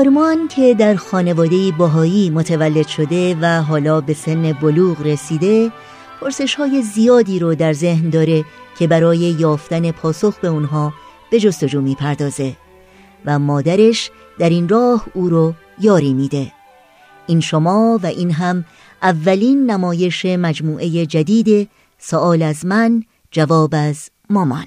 آرمان که در خانواده باهایی متولد شده و حالا به سن بلوغ رسیده پرسش های زیادی رو در ذهن داره که برای یافتن پاسخ به اونها به جستجو می‌پردازه و مادرش در این راه او رو یاری میده. این شما و این هم اولین نمایش مجموعه جدید سوال از من جواب از مامان.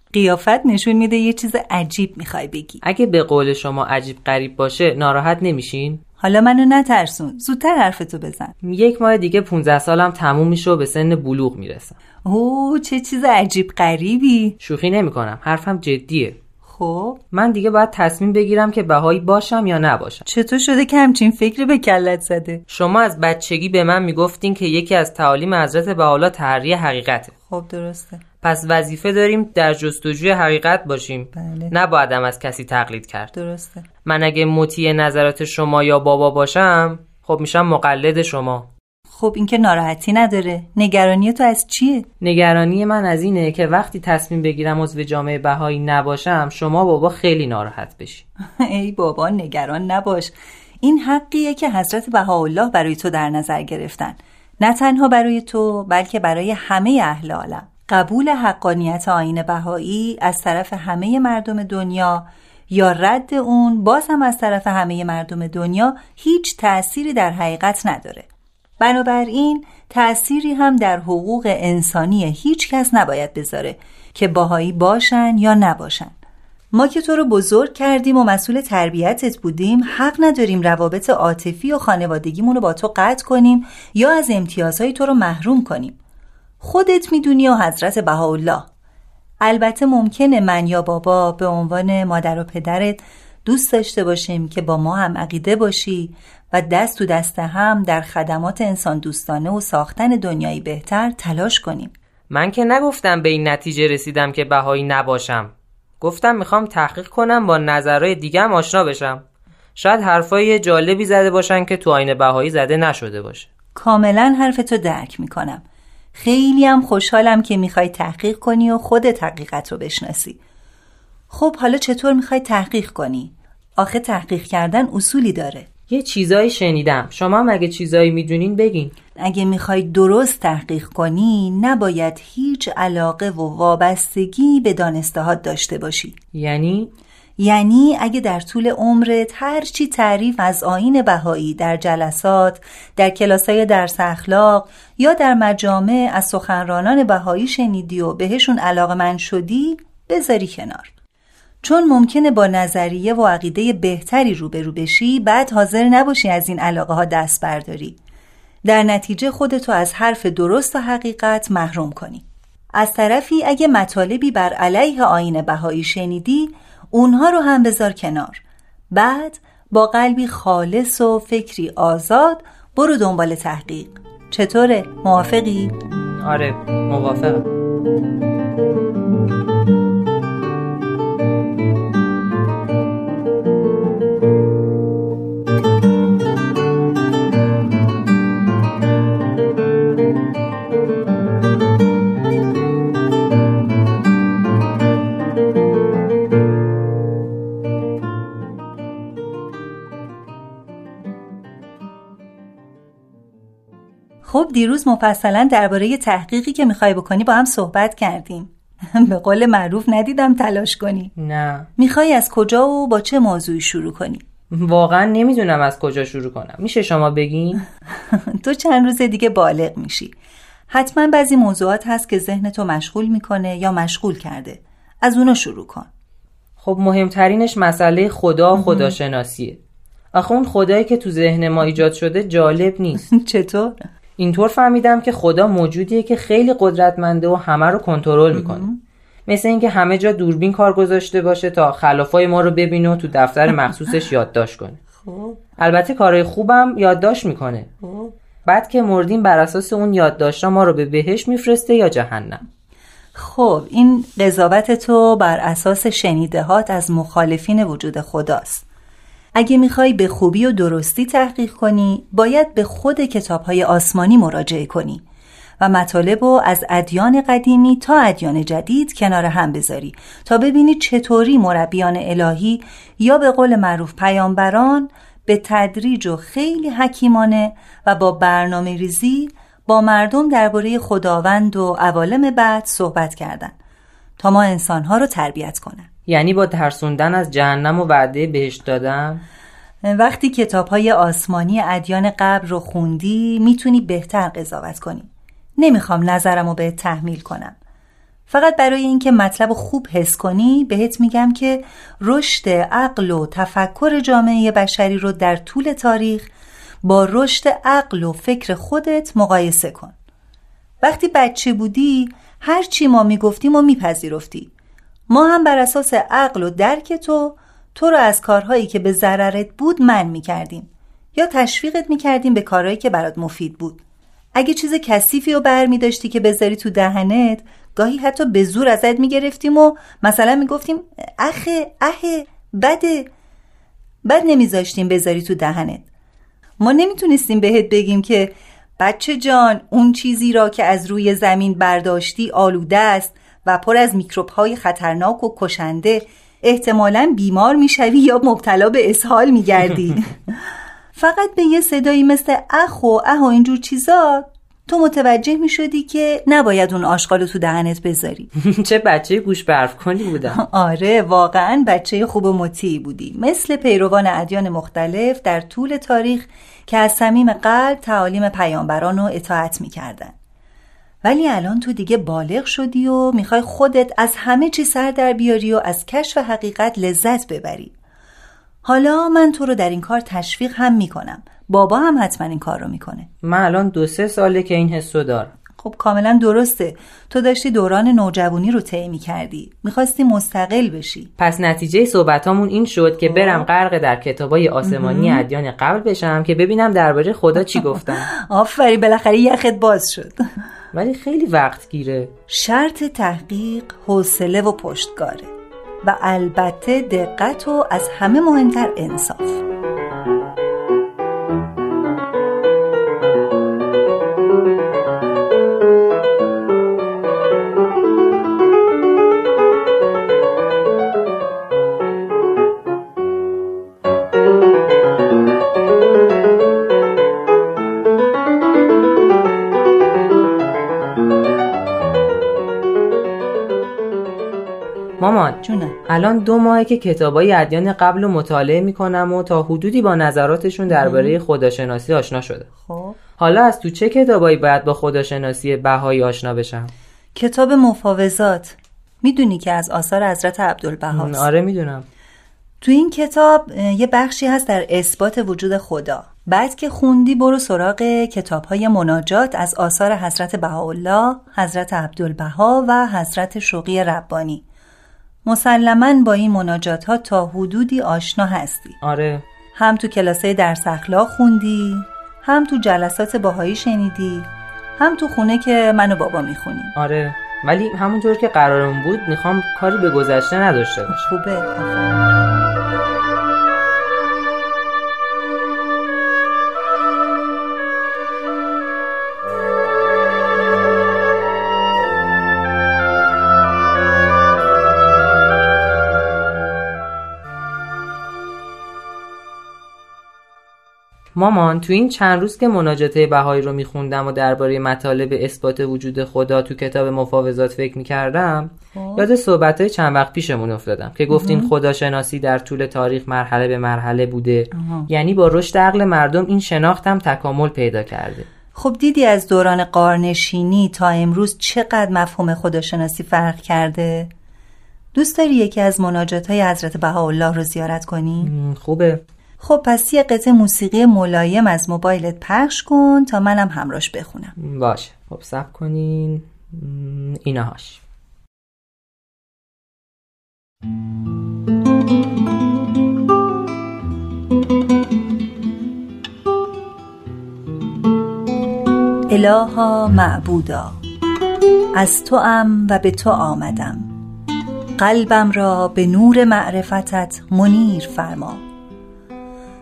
قیافت نشون میده یه چیز عجیب می‌خوای بگی. اگه به قول شما عجیب غریب باشه ناراحت نمیشین؟ حالا منو نترسون. زودتر حرفتو بزن. یک ماه دیگه 15 سالم تموم میشه و به سن بلوغ می‌رسم. اوه چه چیز عجیب غریبی. شوخی نمی‌کنم. حرفم جدیه. خب؟ من دیگه باید تصمیم بگیرم که بهایی باشم یا نباشم. چطور شده که همچین فکری به کلت زده؟ شما از بچگی به من می‌گفتین که یکی از تعالیم حضرت بهاءالله تحری حقیقته. خب درسته. پس وظیفه داریم در جستجوی حقیقت باشیم. بله. نباید هم از کسی تقلید کرد. درسته. من اگه مطیع نظرات شما یا بابا باشم خب میشم مقلد شما. خب این که ناراحتی نداره. نگرانی تو از چیه؟ نگرانی من از اینه که وقتی تصمیم بگیرم عضو جامعه بهایی نباشم شما بابا خیلی ناراحت بشی. ای بابا نگران نباش. این حقیه که حضرت بهاءالله برای تو در نظر گرفتن. نه تنها برای تو بلکه برای همه اهل عالم. قبول حقانیت آین بهایی از طرف همه مردم دنیا یا رد اون باز هم از طرف همه مردم دنیا هیچ تأثیری در حقیقت نداره. بنابراین تأثیری هم در حقوق انسانی هیچ کس نباید بذاره که باهایی باشن یا نباشن. ما که تو رو بزرگ کردیم و مسئول تربیتت بودیم حق نداریم روابط عاطفی و خانوادگیمون رو با تو قطع کنیم یا از امتیازهای تو رو محروم کنیم. خودت می‌دونی و حضرت بهاءالله. البته ممکنه من یا بابا به عنوان مادر و پدرت دوست داشته باشیم که با ما هم عقیده باشی و دست تو دست هم در خدمات انسان دوستانه و ساختن دنیایی بهتر تلاش کنیم. من که نگفتم به این نتیجه رسیدم که بهایی نباشم. گفتم می‌خوام تحقیق کنم با نظرهای دیگم آشنا بشم. شاید حرفای جالبی زده باشن که تو آین بهایی زده نشده باشه. کاملا حرفتو درک می‌کنم. خیلی هم خوشحالم که می‌خوای تحقیق کنی و خودت حقیقت رو بشناسی. خب حالا چطور می‌خوای تحقیق کنی؟ آخه تحقیق کردن اصولی داره. یه چیزایی شنیدم. شما هم اگه چیزایی می‌دونین بگین. اگه می‌خوای درست تحقیق کنی نباید هیچ علاقه و وابستگی به دانستهات داشته باشی. یعنی؟ یعنی اگه در طول عمرت هرچی تعریف از آین بهایی در جلسات، در کلاسای درس اخلاق یا در مجامع از سخنرانان بهایی شنیدی و بهشون علاقه من شدی بذاری کنار. چون ممکنه با نظریه و عقیده بهتری روبرو بشی بعد حاضر نباشی از این علاقه ها دست برداری. در نتیجه خودتو از حرف درست و حقیقت محروم کنی. از طرفی اگه مطالبی بر علیه آین بهایی شنیدی اونها رو هم بذار کنار. بعد با قلبی خالص و فکری آزاد برو دنبال تحقیق. چطوره؟ موافقی؟ آره موافقم. دیروز مفصلا درباره تحقیقی که می‌خوای بکنی با هم صحبت کردیم. به قول معروف ندیدم تلاش کنی. نه. می‌خوای از کجا و با چه موضوعی شروع کنی؟ واقعا نمی‌دونم از کجا شروع کنم. میشه شما بگین؟ تو چند روز دیگه بالغ میشی. حتما بعضی موضوعات هست که ذهن تو مشغول می‌کنه یا مشغول کرده. از اونا شروع کن. خب مهمترینش مسئله خدا و خداشناسیه. آخه اون خدایی که تو ذهن ما ایجاد شده جالب نیست. چطور؟ اینطور فهمیدم که خدا موجودیه که خیلی قدرتمنده و همه رو کنترل می‌کنه. مثل اینکه همه جا دوربین کار گذاشته باشه تا خلافای ما رو ببینه و تو دفتر مخصوصش یادداشت کنه. خب. البته کارهای خوبم یادداشت می‌کنه. خب. بعد که مردیم بر اساس اون یادداشت‌ها ما رو به بهش میفرسته یا جهنم. خب این قضاوت تو بر اساس شنیدهات از مخالفین وجود خداست. اگه می‌خوای به خوبی و درستی تحقیق کنی باید به خود کتابهای آسمانی مراجعه کنی و مطالب رو از ادیان قدیمی تا ادیان جدید کنار هم بذاری تا ببینی چطوری مربیان الهی یا به قول معروف پیامبران به تدریج و خیلی حکیمانه و با برنامه ریزی با مردم درباره خداوند و عوالم بعد صحبت کردند تا ما انسانها رو تربیت کنن. یعنی با ترسوندن از جهنم و وعده بهشت دادن وقتی کتاب های آسمانی ادیان قبل رو خوندی می‌تونی بهتر قضاوت کنی. نمی‌خوام نظرم رو بهت تحمیل کنم. فقط برای اینکه مطلب خوب حس کنی بهت میگم که رشد عقل و تفکر جامعه بشری رو در طول تاریخ با رشد عقل و فکر خودت مقایسه کن. وقتی بچه بودی هر چی ما می‌گفتیم و میپذیرفتی. ما هم بر اساس عقل و درک تو تو رو از کارهایی که به ضررت بود من می‌کردیم. یا تشویقت می‌کردیم به کارهایی که برات مفید بود. اگه چیز کثیفی رو بر می داشتی که بذاری تو دهنت گاهی حتی به زور ازت می‌گرفتیم و مثلا می‌گفتیم اخه اهه بده. بد نمیذاشتیم بذاری تو دهنت. ما نمی‌تونستیم بهت بگیم که بچه جان اون چیزی را که از روی زمین برداشتی آلوده است و پر از میکروب های خطرناک و کشنده احتمالا بیمار می‌شوی یا مبتلا به اسهال میگردی. فقط به یه صدایی مثل اخ و اه و اینجور چیزا تو متوجه می شدی که نباید اون آشغالو تو دهنت بذاری. چه بچه گوش برف کنی بودم. آره واقعا بچه خوب و مطیعی بودی. مثل پیروان ادیان مختلف در طول تاریخ که از صمیم قلب تعالیم پیامبران رو اطاعت می‌کردن. ولی الان تو دیگه بالغ شدی و می‌خوای خودت از همه چی سر در بیاری و از کشف حقیقت لذت ببری. حالا من تو رو در این کار تشویق هم می‌کنم. بابا هم حتما این کار رو می‌کنه. من الان دو سه ساله که این حسو دارم. خب کاملا درسته. تو داشتی دوران نوجوانی رو طی کردی می‌خواستی مستقل بشی. پس نتیجه صحبتامون این شد که برم غرق در کتابای آسمانی ادیان قبل بشم که ببینم درباره خدا چی گفتن. آفری بالاخره یخت باز شد. ولی خیلی وقت گیره. شرط تحقیق حوصله و پشتگاره و البته دقت و از همه مهمتر انصاف. مامان جونم. الان دو ماهه که کتابای ادیان قبل رو مطالعه می‌کنم و تا حدودی با نظراتشون درباره خداشناسی آشنا شده. خب. حالا از تو چه کتابایی باید با خداشناسی بهایی آشنا بشم؟ کتاب مفاوضات. می‌دونی که از آثار حضرت عبدالبهاست آره می‌دونم. تو این کتاب یه بخشی هست در اثبات وجود خدا. بعد که خوندی برو سراغ کتاب های مناجات از آثار حضرت بهاءالله، حضرت عبدالبها و حضرت شوقی ربانی. مسلما با این مناجات ها تا حدودی آشنا هستی. آره. هم تو کلاسه درس اخلاق خوندی هم تو جلسات باهایی شنیدی هم تو خونه که من و بابا می‌خونیم آره. ولی همونطور که قرارم بود می‌خوام کاری به گذشته نداشته باشم. خوبه. مامان تو این چند روز که مناجاته بهایی رو میخوندم و درباره مطالب اثبات وجود خدا تو کتاب مفاوضات فکر می‌کردم خب. یاد صحبت چند وقت پیشمون افتادم که گفتین خداشناسی در طول تاریخ مرحله به مرحله بوده آها. یعنی با رشد عقل مردم این شناخت هم تکامل پیدا کرده خب دیدی از دوران قارنشینی تا امروز چقدر مفهوم خداشناسی فرق کرده؟ دوست داری یکی از مناجات های حضرت بهاءالله رو زیارت کنی؟ خوبه خب پس یه قطع موسیقی ملایم از موبایلت پخش کن تا منم همراش بخونم. باشه. خب سب کنین. اینهاش الها معبودا. از تو ام و به تو آمدم. قلبم را به نور معرفتت منیر فرما.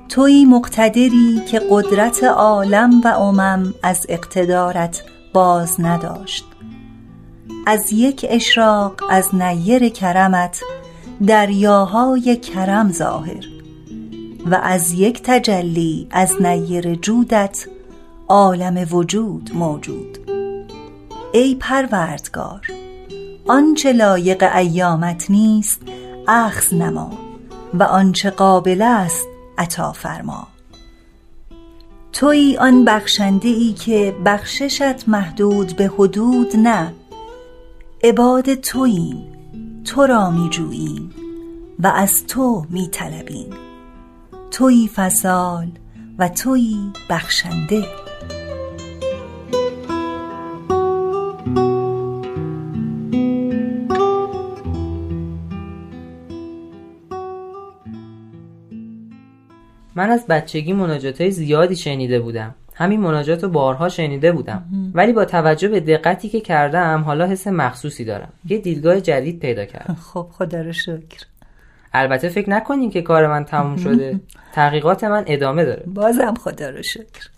توی مقتدری که قدرت عالم و امم از اقتدارت باز نداشت. از یک اشراق از نیر کرمت دریاهای کرم ظاهر و از یک تجلی از نیر جودت عالم وجود موجود. ای پروردگار آنچه لایق ایامت نیست اخذ نما و آنچه قابل است عطا فرما تویی آن بخشنده ای که بخششت محدود به حدود نه. عباد توییم تو را می جوییم و از تو می طلبیم تویی فضال و تویی بخشنده. من از بچگی مناجات های زیادی شنیده بودم. همین مناجات رو بارها شنیده بودم. ولی با توجه به دقتی که کردم حالا حس مخصوصی دارم. یه دیدگاه جدید پیدا کردم. خب خدا رو شکر. البته فکر نکنین که کار من تموم شده. تحقیقات من ادامه داره. بازم خدا رو شکر.